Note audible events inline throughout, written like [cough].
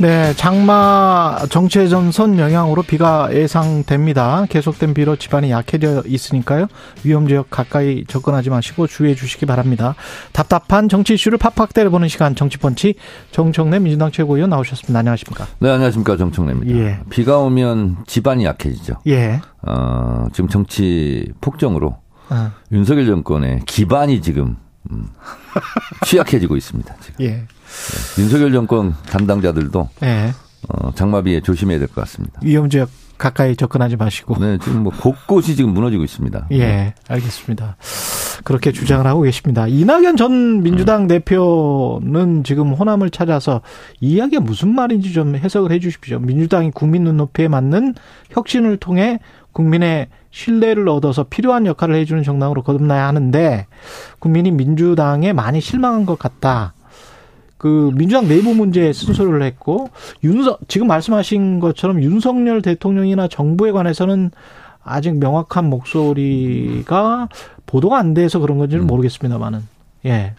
네, 장마 정체 전선 영향으로 비가 예상됩니다. 계속된 비로 집안이 약해져 있으니까요. 위험 지역 가까이 접근하지 마시고 주의해 주시기 바랍니다. 답답한 정치 이슈를 팍팍 때려보는 시간 정치펀치 정청래 민주당 최고위원 나오셨습니다. 안녕하십니까? 네, 안녕하십니까 정청래입니다. 예. 비가 오면 집안이 약해지죠. 예. 어, 지금 정치 폭정으로 아, 윤석열 정권의 기반이 지금 음, 취약해지고 있습니다. 지금. 예. 윤석열 정권 담당자들도 예. 어, 장마비에 조심해야 될 것 같습니다. 위험 지역 가까이 접근하지 마시고. 네, 지금 뭐 곳곳이 지금 무너지고 있습니다. [laughs] 예, 알겠습니다. 그렇게 주장을 하고 계십니다. 이낙연 전 민주당 대표는 지금 호남을 찾아서 이 이야기가 무슨 말인지 좀 해석을 해 주십시오. 민주당이 국민 눈높이에 맞는 혁신을 통해 국민의 신뢰를 얻어서 필요한 역할을 해주는 정당으로 거듭나야 하는데 국민이 민주당에 많이 실망한 것 같다. 그 민주당 내부 문제에 순서를 했고 윤석 지금 말씀하신 것처럼 윤석열 대통령이나 정부에 관해서는 아직 명확한 목소리가 보도가 안 돼서 그런 건지는 모르겠습니다만은 예.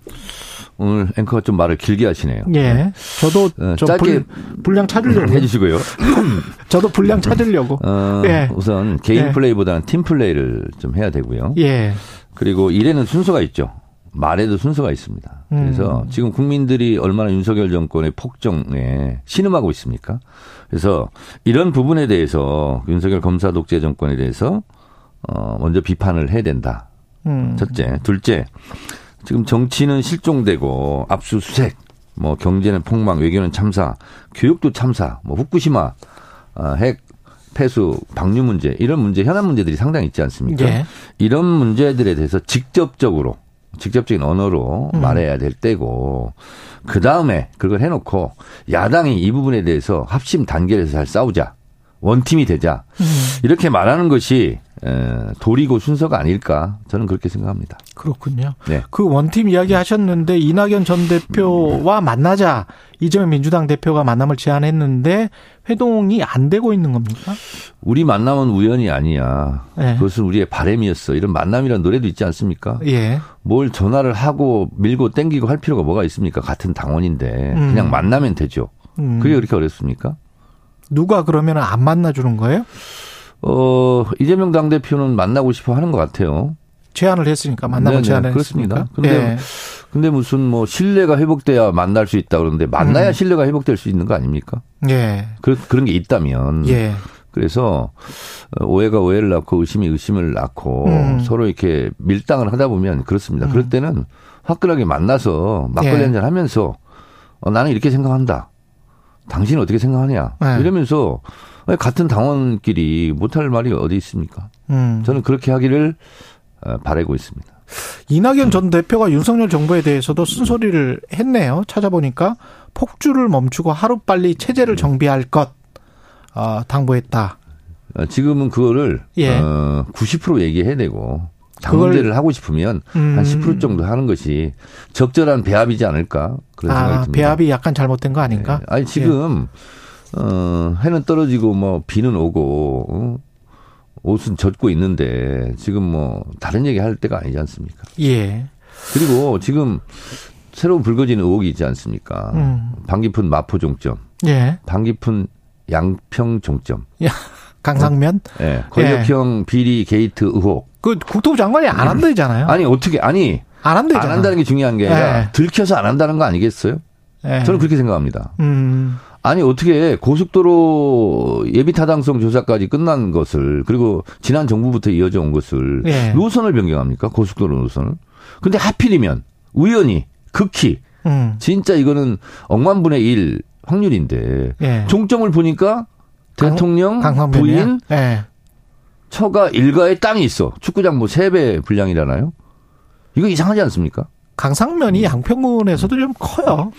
오늘 앵커가 좀 말을 길게 하시네요. 예. 저도 어, 저 짧게 불, 분량 찾으려고 [laughs] 해주시고요. [laughs] 저도 분량 찾으려고. 어, 예. 우선 개인 예. 플레이보다는 팀 플레이를 좀 해야 되고요. 예. 그리고 일에는 순서가 있죠. 말에도 순서가 있습니다. 그래서 음. 지금 국민들이 얼마나 윤석열 정권의 폭정에 신음하고 있습니까? 그래서 이런 부분에 대해서 윤석열 검사 독재 정권에 대해서 어 먼저 비판을 해야 된다. 음. 첫째, 둘째. 지금 정치는 실종되고 압수수색, 뭐 경제는 폭망, 외교는 참사, 교육도 참사, 뭐 후쿠시마 아, 핵 폐수 방류 문제 이런 문제 현안 문제들이 상당히 있지 않습니까? 예. 이런 문제들에 대해서 직접적으로 직접적인 언어로 음. 말해야 될 때고 그 다음에 그걸 해놓고 야당이 이 부분에 대해서 합심 단결해서 잘 싸우자 원팀이 되자 음. 이렇게 말하는 것이 에, 도리고 순서가 아닐까 저는 그렇게 생각합니다. 그렇군요. 네. 그 원팀 이야기 하셨는데 이낙연 전 대표와 만나자 이재명 민주당 대표가 만남을 제안했는데 회동이 안 되고 있는 겁니까? 우리 만남은 우연이 아니야. 네. 그것은 우리의 바램이었어. 이런 만남이라는 노래도 있지 않습니까? 예. 뭘 전화를 하고 밀고 땡기고 할 필요가 뭐가 있습니까? 같은 당원인데 음. 그냥 만나면 되죠. 음. 그게 그렇게 어렵습니까? 누가 그러면 안 만나주는 거예요? 어, 이재명 당대표는 만나고 싶어 하는 것 같아요. 제안을 했으니까 네네, 제안을 그렇습니다. 했으니까. 근데 예. 근데 무슨 뭐 신뢰가 회복돼야 만날 수 있다 그러는데 만나야 음. 신뢰가 회복될 수 있는 거 아닙니까? 예. 그, 그런 게 있다면. 예. 그래서 어, 오해가 오해를 낳고 의심이 의심을 낳고 음. 서로 이렇게 밀당을 하다 보면 그렇습니다. 그럴 때는 화끈하게 만나서 막걸리 예. 한잔 하면서 어, 나는 이렇게 생각한다. 당신은 어떻게 생각하냐. 네. 이러면서 같은 당원끼리 못할 말이 어디 있습니까? 음. 저는 그렇게 하기를 어, 바라고 있습니다. 이낙연 전 대표가 윤석열 정부에 대해서도 쓴소리를 했네요. 찾아보니까 폭주를 멈추고 하루빨리 체제를 정비할 것 어, 당부했다. 어, 지금은 그거를 예. 어, 90% 얘기해야 되고 당대를 하고 싶으면 음. 한10% 정도 하는 것이 적절한 배합이지 않을까 그런 생각이 아, 듭니다. 배합이 약간 잘못된 거 아닌가? 네. 아니 지금 어, 해는 떨어지고 뭐 비는 오고 어? 옷은 젖고 있는데 지금 뭐 다른 얘기 할 때가 아니지 않습니까? 예. 그리고 지금 새로 불거지는 의혹이 있지 않습니까? 음. 방깊은 마포 종점, 예. 방깊은 양평 종점, 야, 강상면? 예, 권력형 비리 게이트 의혹. 그 국토부 장관이 안 한다잖아요. 아니 어떻게 아니 안 한다잖아. 안 한다는 게 중요한 게 아니라 네. 들켜서 안 한다는 거 아니겠어요? 예. 저는 그렇게 생각합니다. 음. 아니 어떻게 고속도로 예비 타당성 조사까지 끝난 것을 그리고 지난 정부부터 이어져 온 것을 예. 노선을 변경합니까 고속도로 노선을? 근데 하필이면 우연히 극히 음. 진짜 이거는 억만 분의 일 확률인데 예. 종점을 보니까 강- 대통령 강상면이야? 부인 예. 처가 일가에 땅이 있어 축구장 뭐 세 배 분량이잖아요. 이거 이상하지 않습니까? 강상면이 양평군에서도 좀 커요.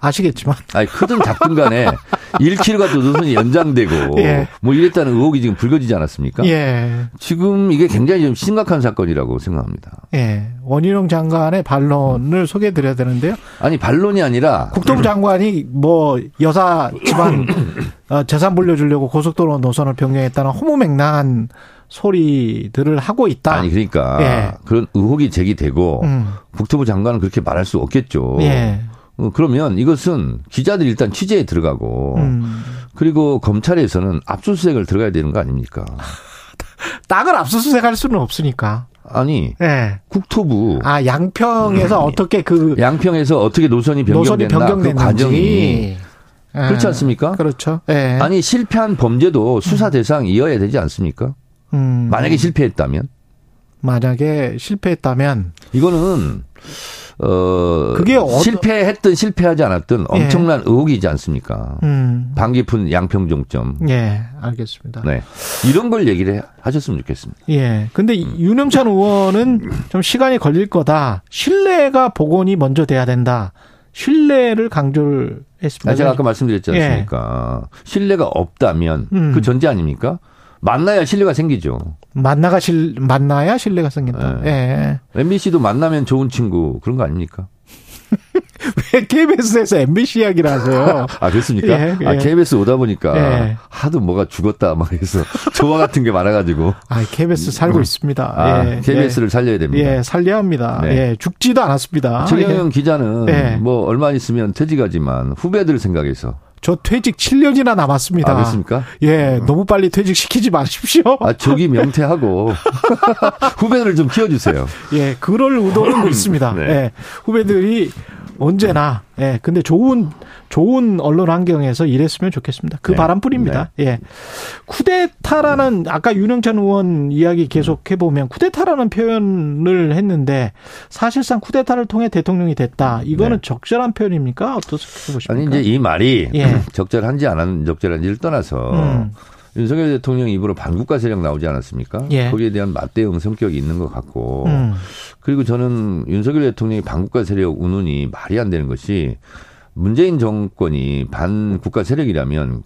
아시겠지만. 아니, 크든 작든 간에 1km가 또 노선이 연장되고 [laughs] 예. 뭐 이랬다는 의혹이 지금 불거지지 않았습니까? 예. 지금 이게 굉장히 좀 심각한 사건이라고 생각합니다. 예. 원희룡 장관의 반론을 소개해 드려야 되는데요. 아니, 반론이 아니라 국토부 장관이 뭐 여사 집안 [clears throat] 어, 재산 물려주려고 고속도로 노선을 변경했다는 허무맹랑한 소리들을 하고 있다. 아니 그러니까 예. 그런 의혹이 제기되고 음. 국토부 장관은 그렇게 말할 수 없겠죠. 예. 어, 그러면 이것은 기자들이 일단 취재에 들어가고 음. 그리고 검찰에서는 압수수색을 들어가야 되는 거 아닙니까? [laughs] 땅을 압수수색할 수는 없으니까. 아니 예. 국토부 아 양평에서 어떻게 그 양평에서 어떻게 노선이 노선이 변경됐나 그 과정이. 예. 그렇지 않습니까? 그렇죠. 예. 아니 실패한 범죄도 수사 대상이어야 되지 않습니까? 음. 만약에 실패했다면 만약에 실패했다면 이거는 어 그게 어떤- 실패했든 실패하지 않았든 엄청난 의혹이지 않습니까? 음. 방 깊은 양평 종점. 예, 알겠습니다. 네. 이런 걸 얘기를 해- 하셨으면 좋겠습니다. 예. 근데 이 윤영찬 의원은 좀 시간이 걸릴 거다. 신뢰가 복원이 먼저 돼야 된다. 신뢰를 강조를 했습니다. 아, 제가 아까 말씀드렸지 않습니까? 신뢰가 없다면 예. 음. 그 전제 아닙니까? 만나야 신뢰가 생기죠. 만나가 실 만나야 신뢰가 생긴다. 예. MBC도 만나면 좋은 친구 그런 거 아닙니까? [laughs] 왜 KBS에서 MBC 이야기를 하세요? [laughs] 아 그렇습니까? 예, 예. 아 KBS 오다 보니까 예. 하도 뭐가 죽었다 막 해서 [laughs] 조화 같은 게 많아가지고 아, KBS 살고 있습니다. 아, 예. KBS를 살려야 됩니다. 예, 살려야 합니다. 네. 예, 죽지도 않았습니다. 최경영 예. 기자는 예. 뭐 얼마 있으면 퇴직하지만 후배들 생각해서 저 퇴직 7년이나 남았습니다. 아 그렇습니까? 예, 너무 빨리 퇴직시키지 마십시오. 아 저기 명퇴하고 [laughs] 후배들을 좀 키워주세요. 예, 그럴 의도는 [laughs] 있습니다. 네. 예, 후배들이 언제나, 예, 근데 좋은, 좋은 언론 환경에서 일했으면 좋겠습니다. 그 네. 바람뿐입니다. 예. 쿠데타라는, 아까 윤영찬 의원 이야기 계속 해보면, 쿠데타라는 표현을 했는데, 사실상 쿠데타를 통해 대통령이 됐다. 이거는 네. 적절한 표현입니까? 어떻게 보십니까? 아니 이제 이 말이 예. [laughs] 적절한지 안 적절한지를 떠나서 음. 윤석열 대통령 입으로 반국가 세력 나오지 않았습니까? 예. 거기에 대한 맞대응 성격이 있는 것 같고 음. 그리고 저는 윤석열 대통령이 반국가 세력 운운이 말이 안 되는 것이 문재인 정권이 반국가 세력이라면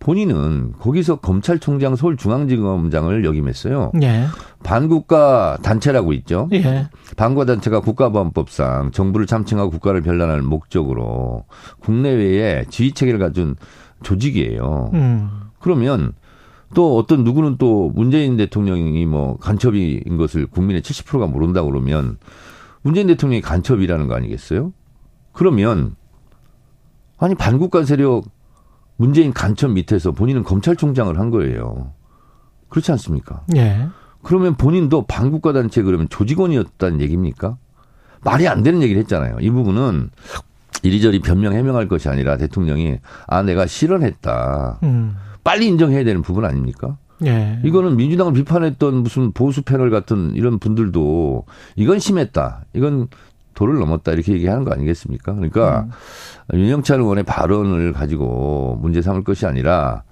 본인은 거기서 검찰총장 서울중앙지검장을 역임했어요. 예. 반국가 단체라고 있죠. 예. 반국가 단체가 국가보안법상 정부를 참칭하고 국가를 변란할 목적으로 국내외에 지휘 체계를 가진 조직이에요. 음. 그러면 또 어떤 누구는 또 문재인 대통령이 뭐 간첩인 것을 국민의 70%가 모른다 그러면 문재인 대통령이 간첩이라는 거 아니겠어요? 그러면 아니 반국가 세력 문재인 간첩 밑에서 본인은 검찰총장을 한 거예요. 그렇지 않습니까? 예. 그러면 본인도 반국가 단체 그러면 조직원이었다는 얘기입니까? 말이 안 되는 얘기를 했잖아요. 이 부분은 이리저리 변명 해명할 것이 아니라 대통령이 아 내가 실언했다. 음. 빨리 인정해야 되는 부분 아닙니까? 예. 이거는 민주당을 비판했던 무슨 보수 패널 같은 이런 분들도 이건 심했다. 이건 도를 넘었다. 이렇게 얘기하는 거 아니겠습니까? 그러니까 윤영찬 의원의 발언을 가지고 문제 삼을 것이 아니라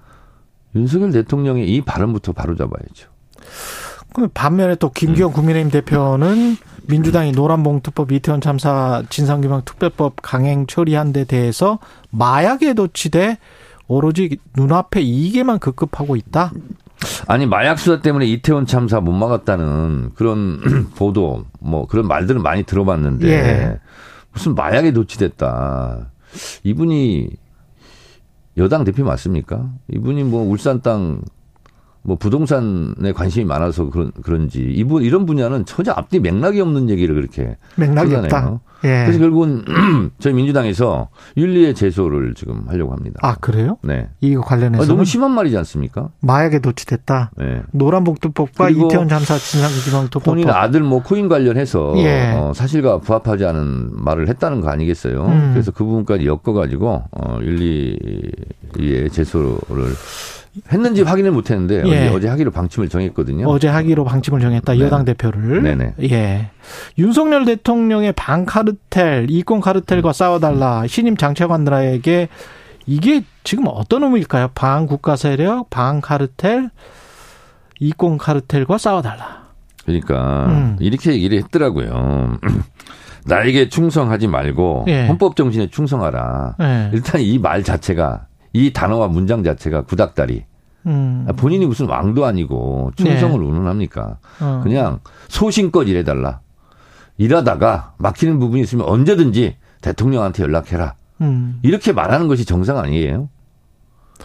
윤석열 대통령의 이 발언부터 바로 잡아야죠. 그 반면에 또 김기현 국민의힘 대표는 민주당이 노란봉투법 이태원 참사 진상규명 특별법 강행 처리한 데 대해서 마약에 도취돼 오로지 눈앞에 이게만 급급하고 있다. 아니 마약 수사 때문에 이태원 참사 못 막았다는 그런 [clears throat] 보도 뭐 그런 말들은 많이 들어봤는데 예. 무슨 마약에 도취됐다. 이분이 여당 대표 맞습니까? 이분이 뭐 울산 땅 뭐 부동산에 관심이 많아서 그런 그런지 이분 이런 분야는 전혀 앞뒤 맥락이 없는 얘기를 그렇게 맥락이. 없다. 예. 그래서 결국은 [clears throat] 저희 민주당에서 윤리의 제소를 지금 하려고 합니다. 아 그래요? 네. 이거 아, 관련해서 너무 심한 말이지 않습니까? 마약에 도취됐다. 네. 그리고 이태원 참사 진상규명 본인. 아들 뭐 코인 관련해서 예. 어, 사실과 부합하지 않은 말을 했다는 거 아니겠어요? 음. 그래서 그 부분까지 엮어가지고 어, 윤리의 제소를 했는지 확인을 못했는데 예. 어제, 어제 하기로 방침을 정했거든요. 어제 하기로 방침을 정했다. 네. 여당 대표를. 네네. 예. 윤석열 대통령의 반카르텔, 이권 카르텔과 싸워달라. 신임 장차관들에게 이게 지금 어떤 의미일까요? 반국가 세력, 반카르텔, 이권 카르텔과 싸워달라. 그러니까 음. 이렇게 얘기를 했더라고요. [clears throat] 나에게 충성하지 말고 예. 헌법 정신에 충성하라. 예. 일단 이 말 자체가 이 단어와 문장 자체가 구닥다리. 음. 본인이 무슨 왕도 아니고 충성을 운운합니까? 어. 그냥 소신껏 일해달라. 일하다가 막히는 부분이 있으면 언제든지 대통령한테 연락해라. 음. 이렇게 말하는 것이 정상 아니에요?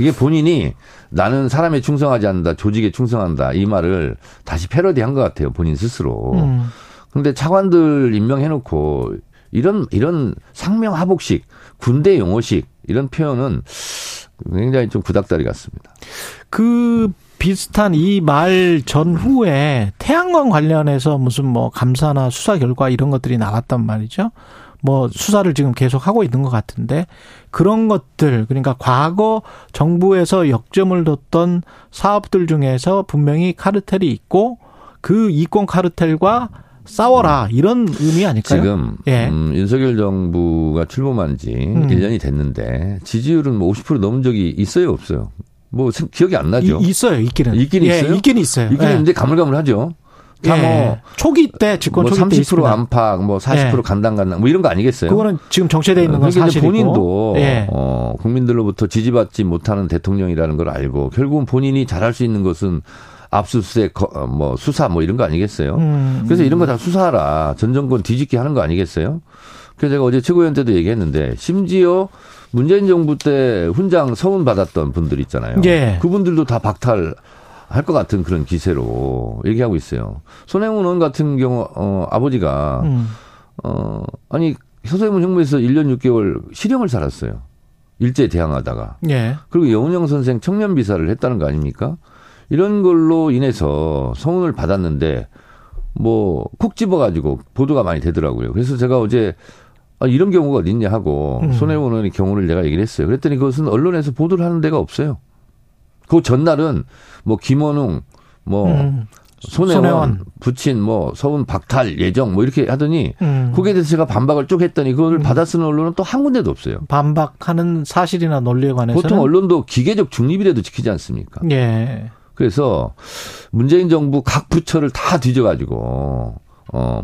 이게 본인이 나는 사람에 충성하지 않는다, 조직에 충성한다 이 말을 다시 패러디한 것 같아요 본인 스스로. 음. 근데 차관들 임명해놓고 이런 이런 상명하복식 군대 용어식 이런 표현은 굉장히 좀 구닥다리 같습니다. 그 비슷한 이 말 전후에 태양광 관련해서 무슨 뭐 감사나 수사 결과 이런 것들이 나왔단 말이죠. 뭐 수사를 지금 계속 하고 있는 것 같은데 그런 것들 그러니까 과거 정부에서 역점을 뒀던 사업들 중에서 분명히 카르텔이 있고 그 이권 카르텔과 싸워라 이런 의미 아닐까요? 지금 예. 음, 윤석열 정부가 출범한 지 음. 1년이 됐는데 지지율은 뭐 50% 넘은 적이 있어요, 없어요? 뭐 생- 기억이 안 나죠. 이- 있어요, 있기는. 있긴 예, 있어요? 있긴 있어요. 있긴 예. 있는데 가물가물하죠. 다 예. 뭐, 초기 때 집권 뭐 초기 때30% 있습니다. 안팎, 뭐40% 예. 간당간당, 뭐 이런 거 아니겠어요? 그거는 지금 정체돼 있는 건 그러니까 사실이고. 본인도 예. 어, 국민들로부터 지지받지 못하는 대통령이라는 걸 알고 결국은 본인이 잘할 수 있는 것은 압수수색, 거- 어, 뭐 수사 뭐 이런 거 아니겠어요? 음. 그래서 이런 거 다 수사하라. 전 정권 뒤집기 하는 거 아니겠어요? 그래서 제가 어제 최고위원 때도 얘기했는데 심지어 문재인 정부 때 훈장 서운 받았던 분들 있잖아요. 예. 그분들도 다 박탈 할 것 같은 그런 기세로 얘기하고 있어요. 손혜원 의원 같은 경우 어 아버지가 음. 어 아니 서세문 형무에서 1년 6개월 실형을 살았어요. 일제 대항하다가 예. 그리고 여운영 선생 청년 비사를 했다는 거 아닙니까? 이런 걸로 인해서 성운을 받았는데 뭐 콕 집어가지고 보도가 많이 되더라고요. 그래서 제가 어제 아, 이런 경우가 어딨냐 하고 음. 손해원 의원의 경우를 내가 얘기를 했어요. 그랬더니 그것은 언론에서 보도를 하는 데가 없어요. 그 전날은 뭐 김원웅 뭐 음. 손혜원, 손혜원. 부친 뭐 서운 박탈 예정 뭐 이렇게 하더니 음. 거기에 대해서 제가 반박을 쭉 했더니 그걸 받아 쓰는 언론은 또 한 군데도 없어요. 반박하는 사실이나 논리에 관해서는 보통 언론도 기계적 중립이라도 지키지 않습니까? 예. 그래서 문재인 정부 각 부처를 다 뒤져가지고 어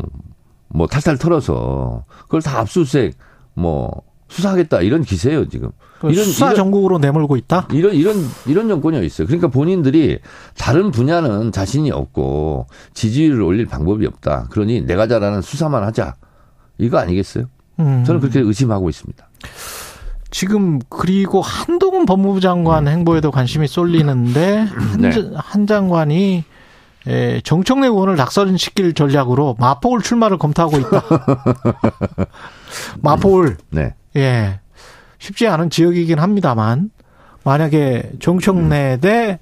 뭐 탈탈 털어서 그걸 다 압수수색 뭐 수사하겠다 이런 기세예요 지금. 그 수사 전국으로 내몰고 있다. 이런 이런 이런 정권이 있어요. 그러니까 본인들이 다른 분야는 자신이 없고 지지율을 올릴 방법이 없다. 그러니 내가 잘하는 수사만 하자. 이거 아니겠어요? 음. 저는 그렇게 의심하고 있습니다. 지금 그리고 한동훈 법무부 장관 행보에도 관심이 쏠리는데 한, 네. 자- 한 장관이 에, 정청래 의원을 낙선시킬 전략으로 마포울 출마를 검토하고 있다. [laughs] 마포울 네. 예 쉽지 않은 지역이긴 합니다만 만약에 정청래 대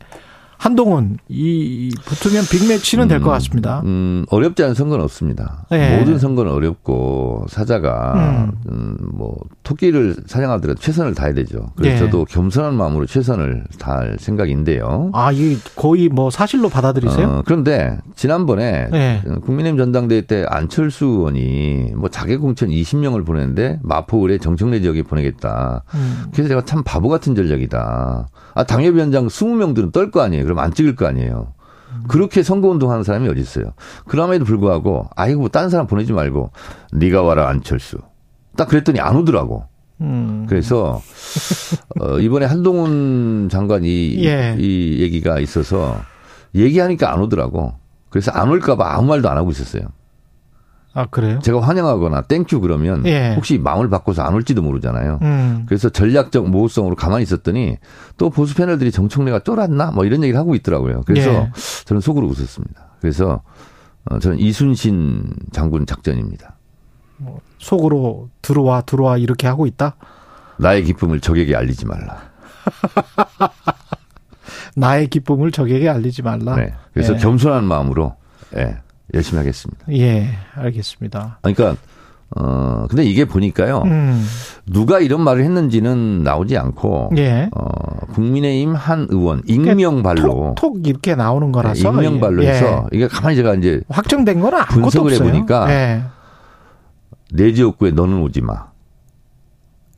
한동훈 이 붙으면 빅매치는 될것 같습니다. 음, 어렵지 않은 선거는 없습니다. 네. 모든 선거는 어렵고 사자가 음. 뭐 토끼를 사냥하더라도 최선을 다해야 되죠. 그래서 네. 저도 겸손한 마음으로 최선을 다할 생각인데요. 아, 이 거의 뭐 사실로 받아들이세요? 어, 그런데 지난번에 네. 국민의힘 전당대회 때 안철수 의원이 뭐 자객 공천 20명을 보냈는데 마포을에 정청래 지역에 보내겠다. 음. 그래서 제가 참 바보 같은 전략이다. 아, 당협위원장 20명들은 떨 거 아니에요. 그럼 안 찍을 거 아니에요. 그렇게 선거운동 하는 사람이 어디 있어요. 그럼에도 불구하고 아이고 뭐 딴 사람 보내지 말고 네가 와라 안철수. 딱 그랬더니 안 오더라고. 음. 그래서 어, 이번에 한동훈 장관 이 예. 이 얘기가 있어서 얘기하니까 안 오더라고. 그래서 안 올까봐 아무 말도 안 하고 있었어요. 아 그래요? 제가 환영하거나 thank you 그러면 예. 혹시 마음을 바꿔서 안 올지도 모르잖아요. 음. 그래서 전략적 모호성으로 가만히 있었더니 또 보수 패널들이 정청래가 쫄았나 뭐 이런 얘기를 하고 있더라고요. 그래서 예. 저는 속으로 웃었습니다. 그래서 어, 저는 이순신 장군 작전입니다. 속으로 들어와 들어와 이렇게 하고 있다. 나의 기쁨을 적에게 알리지 말라. [laughs] 나의 기쁨을 적에게 알리지 말라. 네. 그래서 예. 겸손한 마음으로 예, 열심히 하겠습니다. 예, 알겠습니다. 그러니까 어 근데 이게 보니까요. 음. 누가 이런 말을 했는지는 나오지 않고 예. 어 국민의힘 한 의원 익명발로 톡 이렇게 나오는 네, 거라서 익명발로 예. 해서 이게 가만히 제가 이제 확정된 건 아무것도 분석을 없어요. 해보니까 예. 내 지역구에 너는 오지 마.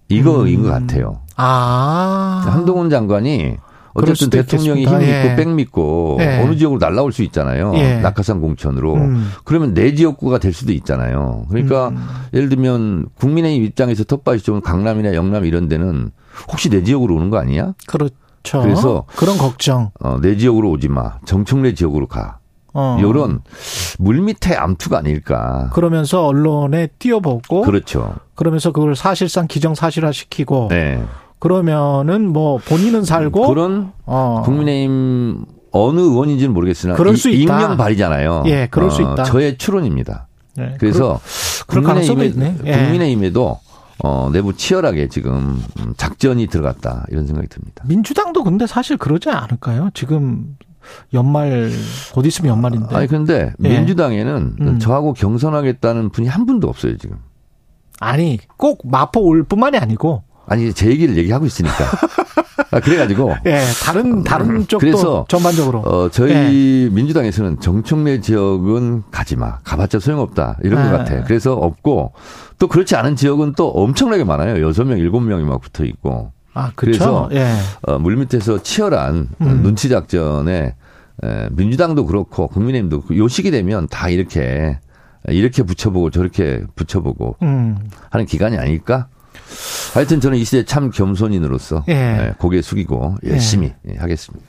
이거인 음. 것 같아요. 아. 한동훈 장관이 어쨌든 대통령이 힘 믿고 예. 백 믿고 예. 어느 지역으로 날라올 수 있잖아요. 예. 낙하산 공천으로. 음. 그러면 내 지역구가 될 수도 있잖아요. 그러니까 음. 예를 들면 국민의힘 입장에서 텃밭이 좋은 강남이나 영남 이런 데는 혹시 내 지역으로 오는 거 아니야? 그렇죠. 그래서 그런 걱정. 어, 내 지역으로 오지 마. 정청래 지역으로 가. 어. 요런 물밑의 암투가 아닐까. 그러면서 언론에 띄워보고 그렇죠. 그러면서 그걸 사실상 기정사실화 시키고 네. 그러면은 뭐 본인은 살고 그런 어. 국민의힘 어느 의원인지는 모르겠으나 그럴 수 이- 있다. 익명 발이잖아요. 예, 그럴 수 있다. 저의 추론입니다. 네, 그래서 그럴 국민의힘에. 예. 국민의힘에도 어, 내부 치열하게 지금 음, 작전이 들어갔다 이런 생각이 듭니다. 민주당도 근데 사실 그러지 않을까요? 지금 연말 곧 있으면 연말인데. 아니 근데 예. 민주당에는 음. 저하고 경선하겠다는 분이 한 분도 없어요 지금. 아니 꼭 마포 올 뿐만이 아니고 아니 제 얘기를 얘기하고 있으니까. 아, 그래가지고 [laughs] 예 다른 다른 쪽도 그래서, 전반적으로 어, 저희 민주당에서는 정청래 지역은 가지 마. 가봤자 소용없다. 이런 것 네. 같아. 그래서 없고 또 그렇지 않은 지역은 또 엄청나게 많아요. 여섯 명 일곱 명이 막 붙어 있고. 아 그렇죠. 그래서 예. 어, 물밑에서 치열한 음. 눈치 작전에 에, 민주당도 그렇고 국민의힘도 그요 시기 되면 다 이렇게 이렇게 붙여보고 저렇게 붙여보고 음. 하는 기간이 아닐까? 하여튼 저는 이 시대 참 겸손인으로서 예. 예, 고개 숙이고 열심히 예, 하겠습니다.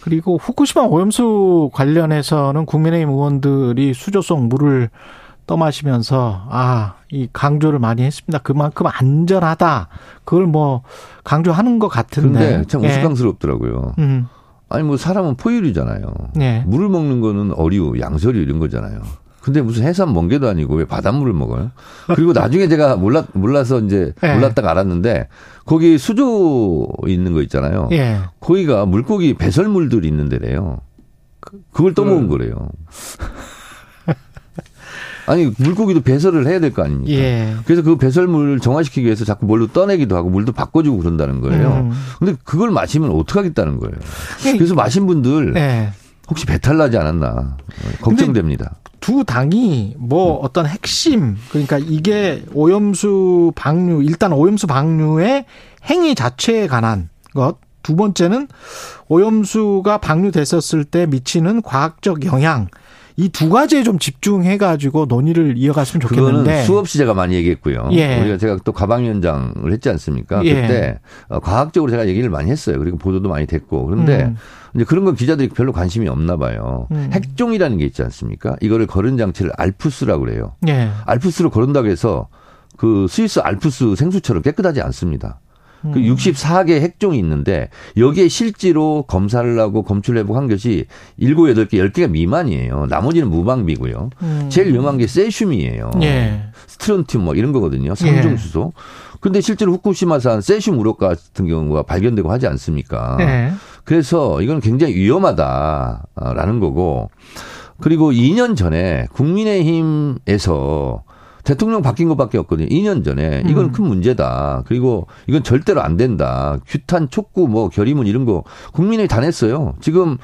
그리고 후쿠시마 오염수 관련해서는 국민의힘 의원들이 수조속 물을 떠마시면서 아, 이 강조를 많이 했습니다. 그만큼 안전하다. 그걸 뭐 강조하는 것 같은데. 참 예. 우스꽝스럽더라고요. 음. 아니 뭐 사람은 포유류잖아요. 예. 물을 먹는 거는 어류, 양서류 이런 거잖아요. 근데 무슨 해산 멍게도 아니고 왜 바닷물을 먹어요? 그리고 나중에 제가 몰라 몰라서 이제 예. 몰랐다가 알았는데 거기 수조 있는 거 있잖아요. 예. 거기가 물고기 배설물들이 있는 데래요. 그걸 떠먹은 거래요. 아니 물고기도 배설을 해야 될 거 아닙니까? 예. 그래서 그 배설물을 정화시키기 위해서 자꾸 뭘로 떠내기도 하고 물도 바꿔주고 그런다는 거예요. 음. 근데 그걸 마시면 어떡하겠다는 거예요. 예. 그래서 마신 분들 예. 혹시 배탈 나지 않았나 어, 걱정됩니다. 두 당이 뭐 어떤 핵심 그러니까 이게 오염수 방류 일단 오염수 방류의 행위 자체에 관한 것. 두 번째는 오염수가 방류됐었을 때 미치는 과학적 영향. 이 두 가지에 좀 집중해 가지고 논의를 이어갔으면 좋겠는데. 그거는 수없이 제가 많이 얘기했고요. 예. 우리가 제가 또 가방위원장을 했지 않습니까? 예. 그때 어, 과학적으로 제가 얘기를 많이 했어요. 그리고 보도도 많이 됐고. 그런데 음. 이제 그런 건 기자들이 별로 관심이 없나 봐요. 음. 핵종이라는 게 있지 않습니까? 이거를 거른 장치를 알프스라고 그래요. 예. 알프스로 거른다고 해서 그 스위스 알프스 생수처럼 깨끗하지 않습니다. 그 음. 64개 핵종이 있는데 여기에 실제로 검사를 하고 검출 회복한 것이 7, 8개, 10개가 미만이에요. 나머지는 무방비고요. 음. 제일 위험한 게 세슘이에요. 예. 스트론튬 뭐 이런 거거든요. 삼중수소. 근데 실제로 후쿠시마산 세슘 우럭 같은 경우가 발견되고 하지 않습니까? 예. 그래서 이건 굉장히 위험하다라는 거고 그리고 2년 전에 국민의힘에서 대통령 바뀐 것밖에 없거든요. 2년 전에 이건 음. 큰 문제다. 그리고 이건 절대로 안 된다. 규탄, 촉구, 뭐 결의문 이런 거 국민의힘이 다 냈어요. 지금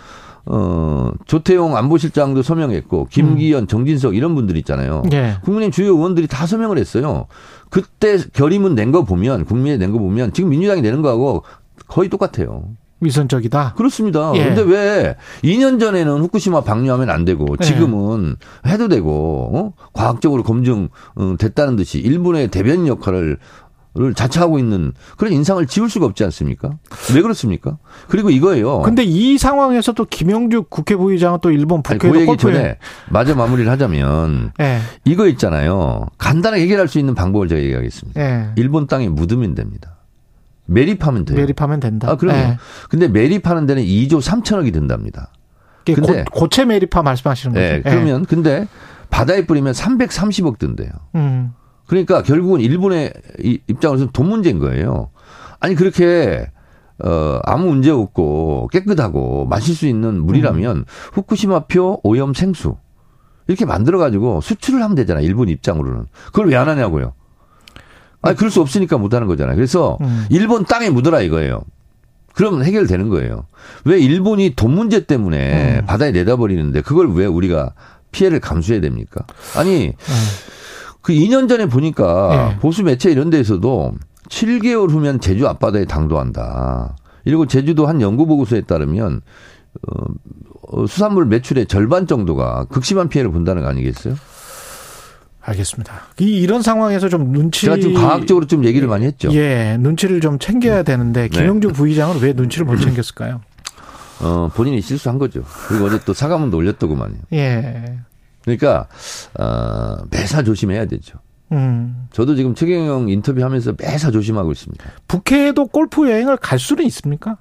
어 조태용 안보실장도 서명했고 김기현, 정진석 이런 분들 있잖아요. 예. 국민의힘 주요 의원들이 다 서명을 했어요. 그때 결의문 낸 거 보면 국민이 낸 거 보면 지금 민주당이 내는 거하고 거의 똑같아요. 위선적이다. 그렇습니다. 예. 근데 왜 2년 전에는 후쿠시마 방류하면 안 되고 예. 지금은 해도 되고 어? 과학적으로 검증 어, 됐다는 듯이 일본의 대변인 역할을 를 자처하고 있는 그런 인상을 지울 수가 없지 않습니까? 왜 그렇습니까? 그리고 이거예요. 근데 이 상황에서 또 김영주 국회 부의장은 또 일본 북해도 그 얘기 전에 마저 마무리를 하자면 예. 이거 있잖아요. 간단하게 해결할 수 있는 방법을 제가 얘기하겠습니다. 예. 일본 땅에 묻으면 됩니다. 매립하면 돼요. 매립하면 된다. 아, 그럼요. 예. 근데 매립하는 데는 2조 3천억이 든답니다. 근데- 고, 고체 매립화 말씀하시는 거죠. 네, 그러면 근데 바다에 뿌리면 330억 든대요. 음. 그러니까 결국은 일본의 이- 입장으로서는 돈 문제인 거예요. 아니 그렇게 어 아무 문제 없고 깨끗하고 마실 수 있는 물이라면 음. 후쿠시마표 오염 생수 이렇게 만들어 가지고 수출을 하면 되잖아요. 일본 입장으로는. 그걸 왜 안 하냐고요. 아니 그럴 수 없으니까 못 하는 거잖아요. 그래서 음. 일본 땅에 묻어라 이거예요. 그러면 해결되는 거예요. 왜 일본이 돈 문제 때문에 음. 바다에 내다버리는데 그걸 왜 우리가 피해를 감수해야 됩니까? 아니 예. 그 2년 전에 보니까 예. 보수 매체 이런 데에서도 7개월 후면 제주 앞바다에 당도한다. 이리고 제주도 한 연구 보고서에 따르면 어, 어, 수산물 매출의 절반 정도가 극심한 피해를 본다는 거 아니겠어요? 알겠습니다. 이 이런 상황에서 좀 눈치 제가 좀 과학적으로 좀 얘기를 많이 했죠. 예, 눈치를 좀 챙겨야 되는데 김영주 네. 부의장은 왜 눈치를 못 챙겼을까요? 어, 본인이 실수한 거죠. 그리고 어제 또 사과문도 올렸더구만요. 예. 그러니까 어, 매사 조심해야 되죠. 음. 저도 지금 최경영 인터뷰하면서 매사 조심하고 있습니다. 북해도 골프 여행을 갈 수는 있습니까?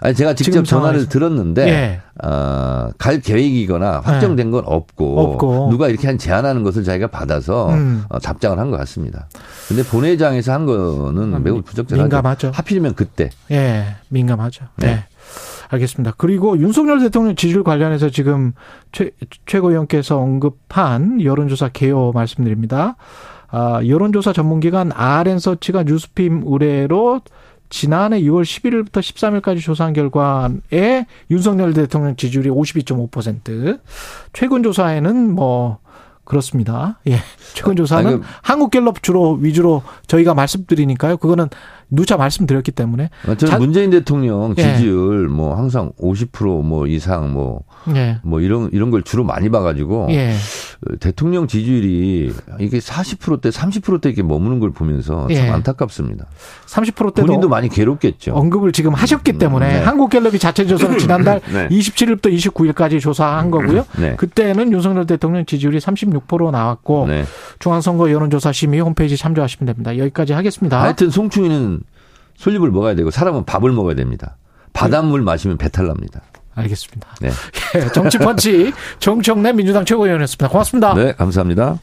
아니 제가 직접 전화를 들었는데 예. 어, 갈 계획이거나 확정된 건 없고, 없고, 누가 이렇게 한 제안하는 것을 자기가 받아서 음. 어, 답장을 한 것 같습니다. 근데 본회장에서 한 거는 음, 매우 부적절하죠. 민감하죠. 하필이면 그때. 예, 민감하죠. 네. 네. 알겠습니다. 그리고 윤석열 대통령 지지율 관련해서 지금 최, 최고위원께서 언급한 여론조사 개요 말씀드립니다. 아, 여론조사 전문기관 RN서치가 뉴스핌 의뢰로 지난해 6월 11일부터 13일까지 조사한 결과에 윤석열 대통령 지지율이 52.5%. 최근 조사에는 뭐 그렇습니다. 예. 최근 조사는 아니, 그 한국갤럽 주로 위주로 저희가 말씀드리니까요. 그거는 누차 말씀드렸기 때문에. 저는 자, 문재인 대통령 예. 지지율 예. 뭐 항상 50%뭐 이상 뭐, 예. 뭐 이런, 이런 걸 주로 많이 봐가지고. 예. 대통령 지지율이 이게 40%대, 30%대 이렇게 머무는 걸 보면서 참 예. 안타깝습니다. 30%대도 본인도 많이 괴롭겠죠. 언급을 지금 하셨기 때문에 네. 한국갤럽이 자체 조사를 [coughs] 지난달 네. 27일부터 29일까지 조사한 거고요. 네. 그때는 윤석열 대통령 지지율이 36% 나왔고 네. 중앙선거 여론조사 심의 홈페이지 참조하시면 됩니다. 여기까지 하겠습니다. 하여튼 송충이는 솔잎을 먹어야 되고 사람은 밥을 먹어야 됩니다. 바닷물 마시면 배탈 납니다. 알겠습니다. 네. [laughs] 예, 정치펀치 [laughs] 정청래 민주당 최고위원이었습니다. 고맙습니다. 네, 감사합니다.